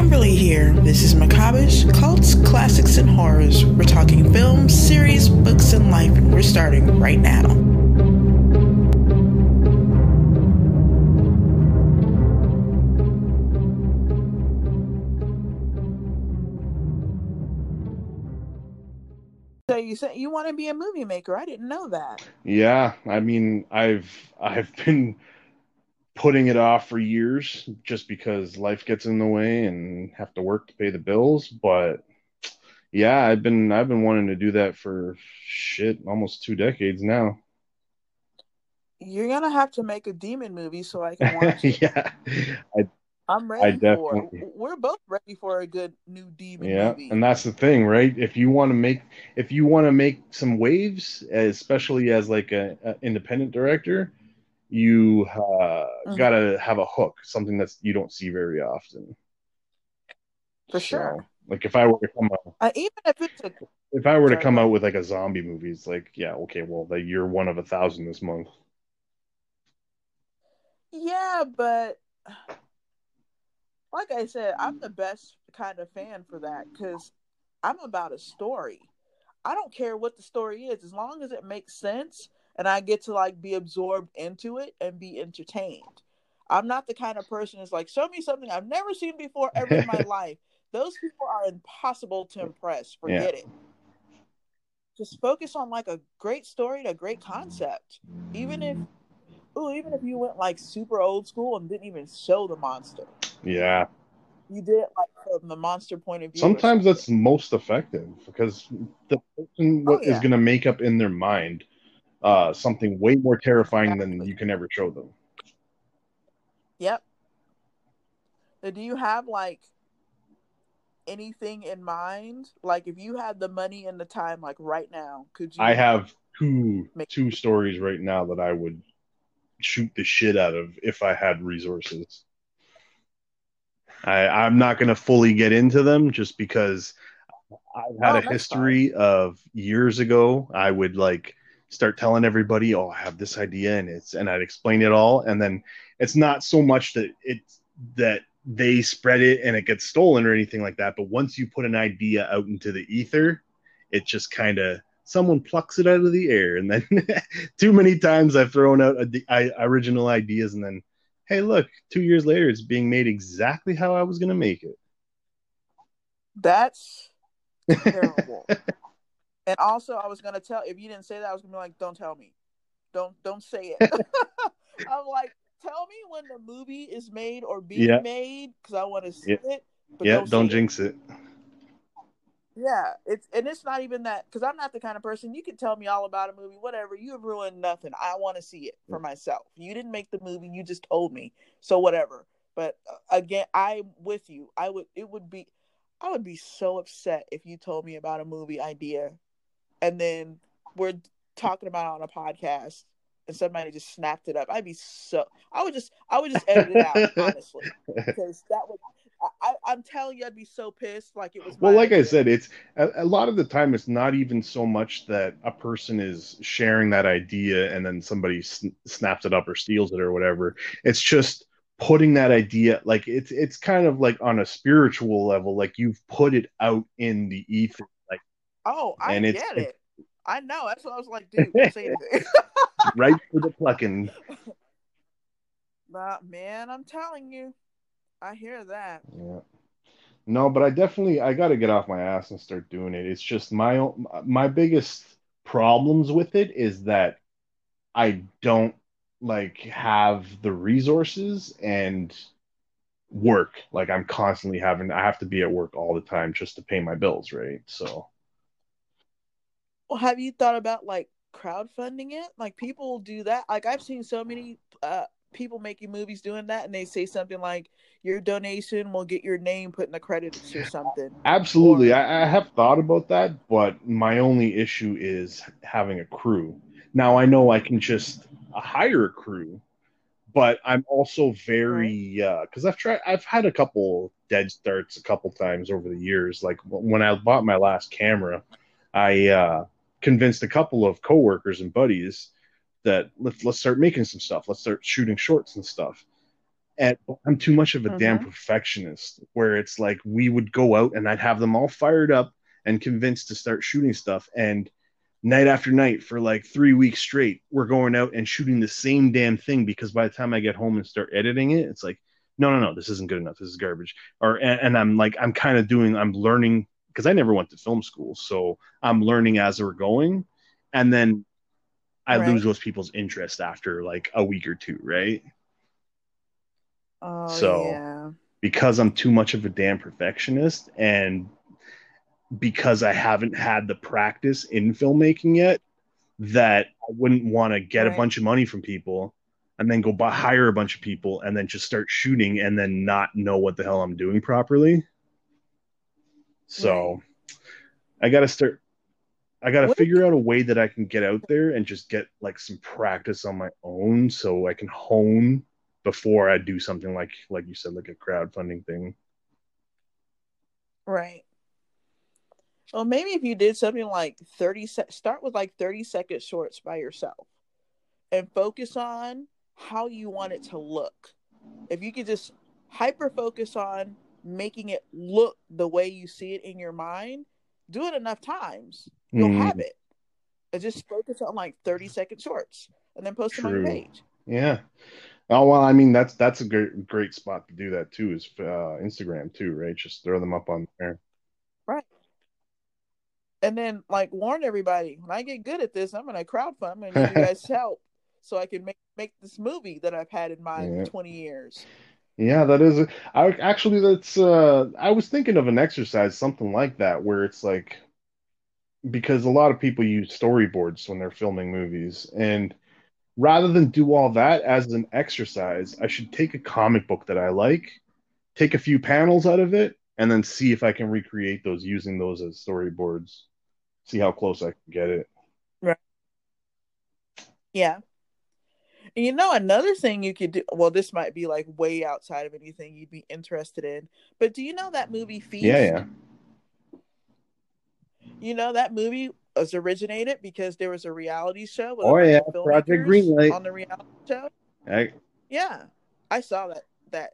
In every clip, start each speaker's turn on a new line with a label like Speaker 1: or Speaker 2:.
Speaker 1: Kimberly here. This is Macabreish, Cults, Classics, and Horrors. We're talking films, series, books, and life, and we're starting right now. So you said you want to be a movie maker. I didn't know that.
Speaker 2: Yeah, I mean, I've I've been putting it off for years just because life gets in the way and have to work to pay the bills, but yeah, I've been I've been wanting to do that for shit almost 2 decades now.
Speaker 1: You're gonna have to make a demon movie so I can watch it.
Speaker 2: yeah. I
Speaker 1: I'm
Speaker 2: I
Speaker 1: ready for it. We're both ready for a good new demon
Speaker 2: Yeah,
Speaker 1: movie.
Speaker 2: and that's the thing, right? If you want to make if you want to make some waves, especially as like a, a independent director, you uh,
Speaker 1: Mhm.
Speaker 2: gotta have a hook, something that's you don't see very often.
Speaker 1: For sure.
Speaker 2: Like if I were to come out,
Speaker 1: Uh, even if it's a
Speaker 2: if I were to come out with like a zombie movie, it's like, yeah, okay, well, like you're one of a thousand this month.
Speaker 1: yeah, but like I said, I'm the best kind of fan for that because I'm about a story. I don't care what the story is, as long as it makes sense and I get to like be absorbed into it and be entertained. I'm not the kind of person who's like, show me something I've never seen before ever in my life. Those people are impossible to impress. Forget it. Just focus on like a great story and a great concept. Even if ooh, even if you went like super old school and didn't even show the monster.
Speaker 2: Yeah,
Speaker 1: You did it like from the monster point of view.
Speaker 2: sometimes that's most effective because the person
Speaker 1: Oh,
Speaker 2: what is
Speaker 1: yeah.
Speaker 2: going to make up in their mind uh, something way more terrifying than you can ever show them.
Speaker 1: Yep. Do you have like anything in mind? Like if you had the money and the time, like right now, could you?
Speaker 2: I have two
Speaker 1: Make-
Speaker 2: two stories right now that I would shoot the shit out of if I had resources. I, I'm not going to fully get into them just because I've had
Speaker 1: Oh,
Speaker 2: a history of years ago. I would like start telling everybody, "Oh, I have this idea," and it's and I'd explain it all, and then it's not so much that it that they spread it and it gets stolen or anything like that. But once you put an idea out into the ether, it just kind of someone plucks it out of the air, and then too many times I've thrown out a, I, original ideas, and then hey, look, two years later, it's being made exactly how I was going to make it.
Speaker 1: That's terrible. And also, I was gonna tell if you didn't say that, I was gonna be like, "Don't tell me, don't don't say it." I'm like, tell me when the movie is made or being
Speaker 2: Yeah.
Speaker 1: made because I want to see
Speaker 2: Yeah.
Speaker 1: it. But
Speaker 2: yeah,
Speaker 1: don't,
Speaker 2: don't,
Speaker 1: say it.
Speaker 2: jinx it.
Speaker 1: Yeah, it's and it's not even that because I'm not the kind of person you can tell me all about a movie, whatever. You have ruined nothing. I want to see it for myself. You didn't make the movie, you just told me, so whatever. But uh, again, I'm with you. I would. It would be. I would be so upset if you told me about a movie idea, and then we're talking about it on a podcast, and somebody just snapped it up. I'd be so. I would just. I would just edit it out honestly because that would. I, I'm telling you, I'd be so pissed. Like it was.
Speaker 2: Well, like I said, it's a, a lot of the time it's not even so much that a person is sharing that idea and then somebody sn- snaps it up or steals it or whatever. It's just putting that idea like it's it's kind of like on a spiritual level, like you've put it out in the ether.
Speaker 1: Oh, I
Speaker 2: And
Speaker 1: get it. I know. That's what I was like, dude. Say anything.
Speaker 2: right for the plucking.
Speaker 1: nah, man, I'm telling you, I hear that.
Speaker 2: Yeah. No, but I definitely I got to get off my ass and start doing it. It's just my own, my biggest problems with it is that I don't like have the resources and work. Like I'm constantly having I have to be at work all the time just to pay my bills, right? So
Speaker 1: have you thought about like crowdfunding it? Like people do that. Like I've seen so many uh people making movies doing that, and they say something like, "Your donation will get your name put in the credits" or something.
Speaker 2: absolutely,
Speaker 1: Or-
Speaker 2: I, I have thought about that, but my only issue is having a crew. Now I know I can just uh, hire a crew, but I'm also very because I've tried. I've had a couple dead starts a couple times over the years. Like when I bought my last camera, I uh, convinced a couple of coworkers and buddies that let's let's start making some stuff. Let's start shooting shorts and stuff. and I'm too much of a damn
Speaker 1: Mhm.
Speaker 2: perfectionist where it's like we would go out and I'd have them all fired up and convinced to start shooting stuff and night after night for like 3 weeks straight we're going out and shooting the same damn thing because by the time I get home and start editing it it's like no no no this isn't good enough this is garbage or and, and I'm like I'm kind of doing I'm learning because I never went to film school so I'm learning as we're going and then I
Speaker 1: Right.
Speaker 2: lose those people's interest after like a week or two right
Speaker 1: Oh
Speaker 2: So-
Speaker 1: yeah.
Speaker 2: because I'm too much of a damn perfectionist and because I haven't had the practice in filmmaking yet, that I wouldn't want to get a bunch of money from people and then go buy, hire a bunch of people and then just start shooting and then not know what the hell I'm doing properly. So I got to start. I got to figure out a way that I can get out there and just get like some practice on my own so I can hone before I do something like like you said like a crowdfunding thing.
Speaker 1: Right. Well, maybe if you did something like 30 sec start with like 30 second shorts by yourself and focus on how you want it to look. If you could just hyper focus on making it look the way you see it in your mind, do it enough times, you'll
Speaker 2: Mm,
Speaker 1: have it. And just focus on like 30 second shorts and then post them on your page.
Speaker 2: Yeah. Oh well, I mean that's that's a great great spot to do that too is uh, Instagram too, right? Just throw them up on there. Right.
Speaker 1: And then like warn everybody, when I get good at this, I'm gonna crowdfund and need you guys help so I can make make this movie that I've had in mind
Speaker 2: Yeah.
Speaker 1: for 20 years.
Speaker 2: Yeah, that is. I actually that's. Uh, I was thinking of an exercise, something like that, where it's like because a lot of people use storyboards when they're filming movies, and rather than do all that as an exercise, I should take a comic book that I like, take a few panels out of it, and then see if I can recreate those using those as storyboards. See how close I can get it. Right.
Speaker 1: Yeah. And you know, another thing you could do, well, this might be like way outside of anything you'd be interested in, but do you know that movie Feast?
Speaker 2: Yeah, yeah.
Speaker 1: You know, that movie was originated because there was a reality show with
Speaker 2: Oh, yeah, Project Greenlight.
Speaker 1: on the reality show.
Speaker 2: I,
Speaker 1: Yeah. I saw that. That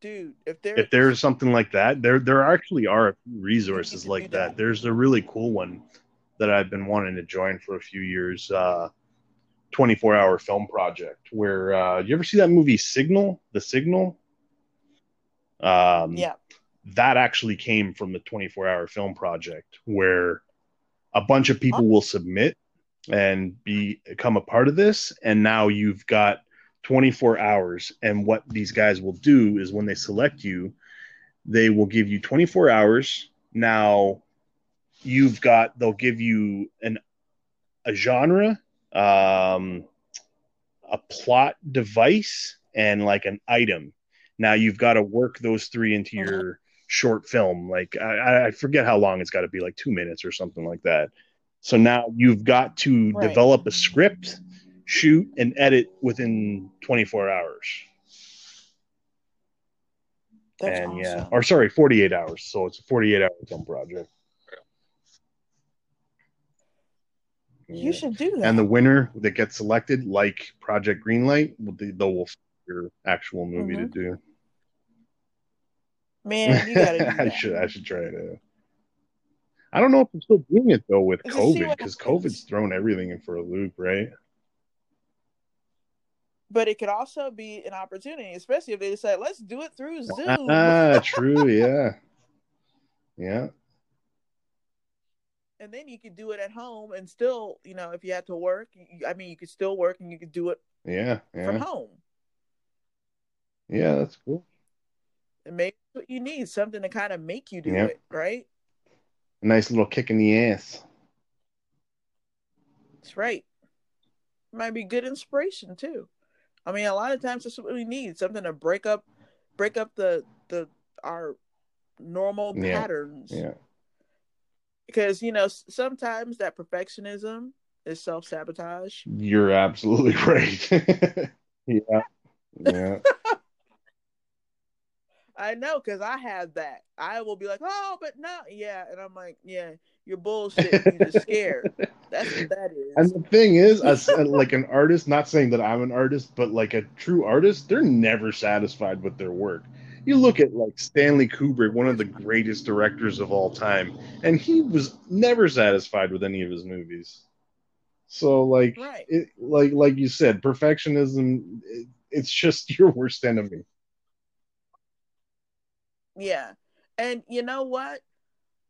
Speaker 1: dude, if there
Speaker 2: if there's something like that, there there actually are a few
Speaker 1: You
Speaker 2: resources like that.
Speaker 1: that.
Speaker 2: There's a really cool one that I've been wanting to join for a few years. Uh, 24 hour film project where uh, you ever see that movie Signal? The Signal. Um,
Speaker 1: yeah.
Speaker 2: that actually came from the 24 hour film project where a bunch of people will submit and be become a part of this and now you've got 24 hours and what these guys will do is when they select you they will give you 24 hours now you've got they'll give you an a genre um a plot device and like an item. Now you've got to work those three into
Speaker 1: Mhm.
Speaker 2: your short film. Like I, I forget how long it's got to be like two minutes or something like that. So now you've got to
Speaker 1: Right.
Speaker 2: develop a script shoot and edit within 24 hours.
Speaker 1: That's
Speaker 2: and yeah. or sorry 48 hours. So it's a 48 hour film project
Speaker 1: You should do that.
Speaker 2: and the winner that gets selected like project greenlight will they they will your actual movie
Speaker 1: Mhm.
Speaker 2: to do
Speaker 1: Man, you gotta do
Speaker 2: I should I should try it out. I don't know if I'm still doing it though with COVID because. COVID's thrown everything in for a loop, right?
Speaker 1: But it could also be an opportunity, especially if they decide, let's do it through Zoom.
Speaker 2: Ah, true, yeah, yeah,
Speaker 1: and then you could do it at home and still, you know, if you had to work, I mean, you could still work and you could do it
Speaker 2: yeah,
Speaker 1: from home.
Speaker 2: yeah. That's cool.
Speaker 1: And maybe what you need something to kind of make you do
Speaker 2: Yeah.
Speaker 1: it, right?
Speaker 2: A nice little kick in the ass.
Speaker 1: That's right. Might be good inspiration too. I mean, a lot of times that's what we need something to break up, break up the the our normal
Speaker 2: Yeah.
Speaker 1: patterns.
Speaker 2: Yeah,
Speaker 1: Because you know sometimes that perfectionism is self sabotage.
Speaker 2: you're absolutely right. yeah, yeah,
Speaker 1: I know because I have that. I will be like, oh, but no, yeah, and I'm like, yeah, you're bullshit. You're just scared. That's what that is.
Speaker 2: And the thing is, as like an artist, not saying that I'm an artist, but like a true artist, they're never satisfied with their work. You look at like Stanley Kubrick, one of the greatest directors of all time, and he was never satisfied with any of his movies. So like,
Speaker 1: Right.
Speaker 2: it, like like you said, perfectionism, it, it's just your worst enemy.
Speaker 1: Yeah. And you know what?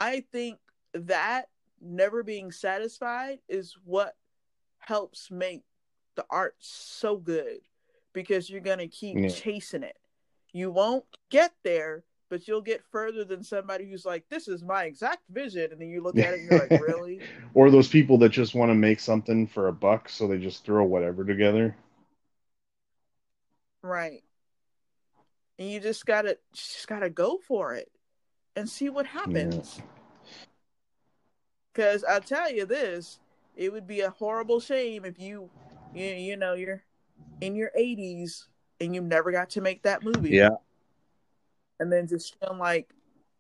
Speaker 1: I think that never being satisfied is what helps make the art so good because you're going to keep
Speaker 2: Yeah.
Speaker 1: chasing it. You won't get there, but you'll get further than somebody who's like, this is my exact vision. And then you look at it and you're like, really?
Speaker 2: Or those people that just want to make something for a buck, so they just throw whatever together.
Speaker 1: Right. And you just gotta just gotta go for it and see what happens. Cause I'll tell you this, it would be a horrible shame if you you you know you're in your eighties and you never got to make that movie.
Speaker 2: Yeah.
Speaker 1: And then just feeling like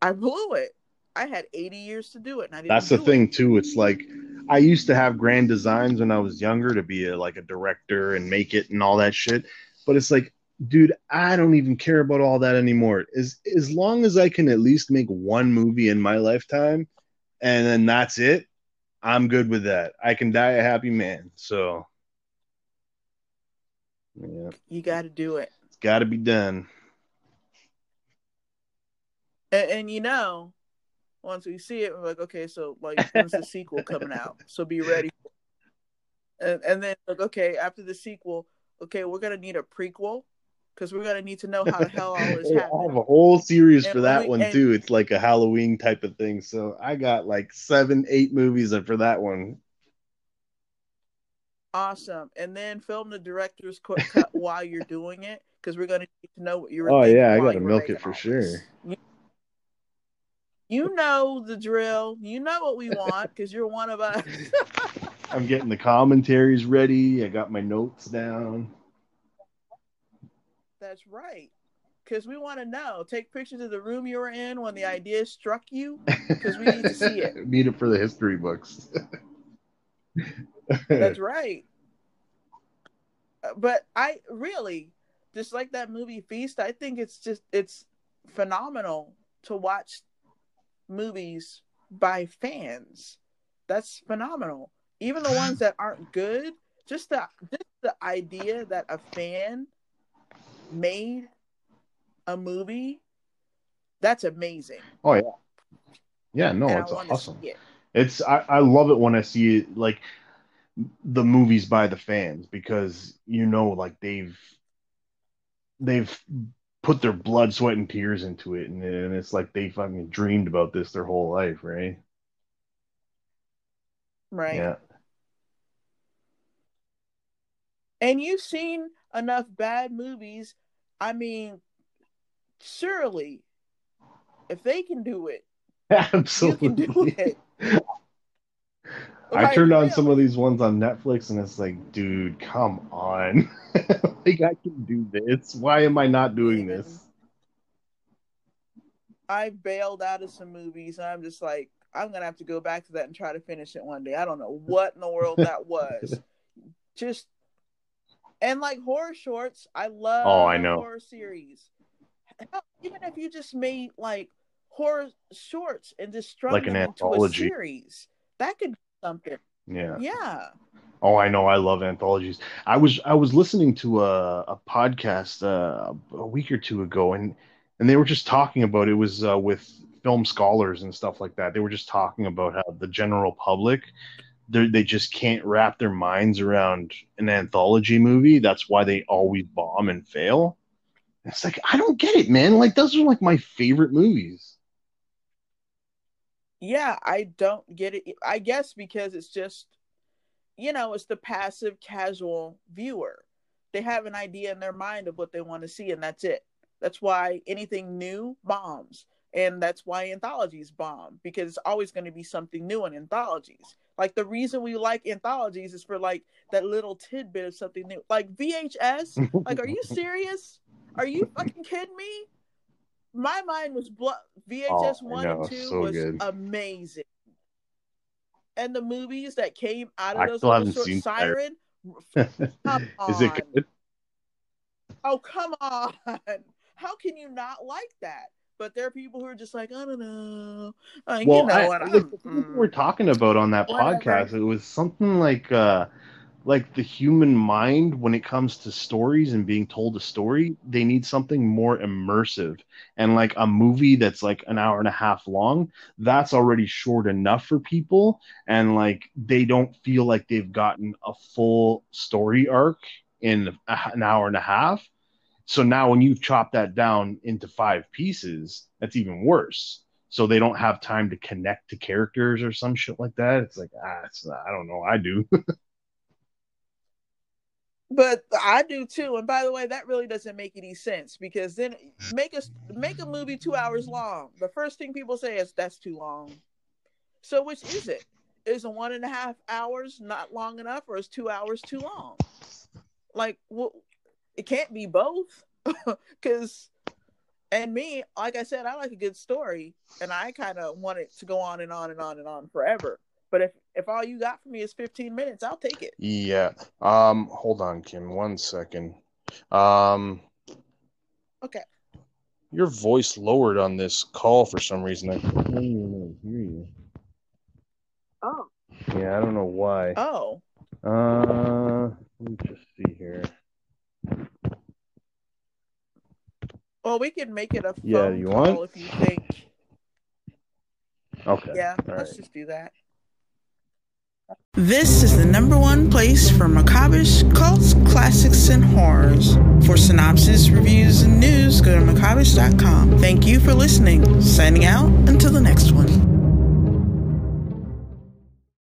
Speaker 1: I blew it. I had eighty years to do it and I didn't
Speaker 2: That's the thing
Speaker 1: it.
Speaker 2: too. It's like I used to have grand designs when I was younger to be a, like a director and make it and all that shit. But it's like, dude, I don't even care about all that anymore. As as long as I can at least make one movie in my lifetime, and then that's it, I'm good with that. I can die a happy man. So, yeah,
Speaker 1: You gotta do it.
Speaker 2: it's got to be done.
Speaker 1: And, and you know, once we see it, we're like, okay, so like, when's the sequel coming out? So be ready. And and then like, okay, after the sequel, okay, we're gonna need a prequel because we're gonna need to know how the hell all this
Speaker 2: I have a whole series
Speaker 1: And
Speaker 2: for that
Speaker 1: we-
Speaker 2: one
Speaker 1: and-
Speaker 2: too. It's like a Halloween type of thing. So I got like seven, eight movies for that one.
Speaker 1: Awesome. And then film the director's cut while you're doing it because we're gonna need to know what you were.
Speaker 2: Oh yeah, I gotta milk it for
Speaker 1: all
Speaker 2: sure.
Speaker 1: You, you know the drill. You know what we want because you're one of us.
Speaker 2: I'm getting the commentaries ready. I got my notes down.
Speaker 1: That's right. Because we want to know. Take pictures of the room you were in when the idea struck you. Because we need to see it.
Speaker 2: Need it for the history books.
Speaker 1: That's right. Uh, But I really, just like that movie Feast, I think it's just, it's phenomenal to watch movies by fans. That's phenomenal. Even the ones that aren't good, just the, just the idea that a fan made a movie, that's amazing.
Speaker 2: oh yeah, yeah. No,
Speaker 1: and
Speaker 2: it's
Speaker 1: I want to
Speaker 2: awesome.
Speaker 1: it.
Speaker 2: It's I, I love it when I see it like the movies by the fans because you know like they've they've put their blood, sweat, and tears into it, and, and it's like they fucking dreamed about this their whole life, right?
Speaker 1: Right.
Speaker 2: Yeah.
Speaker 1: And you've seen enough bad movies. I mean, surely, if they can do it,
Speaker 2: Absolutely.
Speaker 1: you can do it.
Speaker 2: I turned on some of these ones on Netflix and it's like, dude, come on. like I can do this. Why am I not doing this?
Speaker 1: I bailed out of some movies, and I'm just like, I'm gonna have to go back to that and try to finish it one day. I don't know what in the world that was. Just and like horror shorts, I love.
Speaker 2: Oh, I know.
Speaker 1: horror series. Even if you just made like horror shorts and just strung
Speaker 2: Like an anthology.
Speaker 1: series, that could be something.
Speaker 2: Yeah.
Speaker 1: Yeah.
Speaker 2: Oh, I know. I love anthologies. I was I was listening to a a podcast uh, a week or two ago, and and they were just talking about it was uh, with film scholars and stuff like that. They were just talking about how the general public they they just can't wrap their minds around an anthology movie. That's why they always bomb and fail. It's like I don't get it, man. Like those are like my favorite movies.
Speaker 1: Yeah, I don't get it. I guess because it's just, you know, it's the passive, casual viewer. They have an idea in their mind of what they want to see, and that's it. That's why anything new bombs. And that's why anthologies bomb because it's always going to be something new in anthologies. Like the reason we like anthologies is for like that little tidbit of something new. Like VHS, like, are you serious? Are you fucking kidding me? My mind was blown. VHS
Speaker 2: Oh, I
Speaker 1: one
Speaker 2: know,
Speaker 1: and two
Speaker 2: so
Speaker 1: was
Speaker 2: good.
Speaker 1: amazing. and the movies that came out of
Speaker 2: I
Speaker 1: those
Speaker 2: still haven't seen
Speaker 1: Siren. Come
Speaker 2: Is it
Speaker 1: on.
Speaker 2: good?
Speaker 1: Oh, come on. How can you not like that? But there are people who are just like, I don't know. Uh,
Speaker 2: Well,
Speaker 1: you know
Speaker 2: I, the
Speaker 1: mm,
Speaker 2: we're talking about on that
Speaker 1: Whatever.
Speaker 2: podcast, it was something like uh like the human mind when it comes to stories and being told a story, they need something more immersive. And like a movie that's like an hour and a half long, that's already short enough for people and like they don't feel like they've gotten a full story arc in an hour and a half. So now when you chop that down into five pieces, that's even worse. So they don't have time to connect to characters or some shit like that. It's like, ah, it's I don't know. I do.
Speaker 1: But I do too. And by the way, that really doesn't make any sense because then mm. make us make a movie two hours long. The first thing people say is that's too long. So which is it? Is a one and a half hours not long enough, or is two hours too long? Like, well, it can't be both. Because, and me, like I said, I like a good story, and I kind of want it to go on and on and on and on forever. But if if all you got for me is fifteen minutes, I'll take it.
Speaker 2: Yeah. Um, hold on, Kim, one second. Um,
Speaker 1: Okay.
Speaker 2: your voice lowered on this call for some reason. I can't even hear you.
Speaker 1: Oh.
Speaker 2: Yeah, I don't know why.
Speaker 1: Oh.
Speaker 2: Uh, let me just see here.
Speaker 1: Well, we can make it a phone
Speaker 2: Yeah, you
Speaker 1: call
Speaker 2: want?
Speaker 1: if you think.
Speaker 2: Okay.
Speaker 1: Yeah,
Speaker 2: All
Speaker 1: let's
Speaker 2: right.
Speaker 1: just do that. This is the number one place for macabreish cults, classics, and horrors. For synopsis, reviews, and news, go to macabreish.com. Thank you for listening. Signing out until the next one.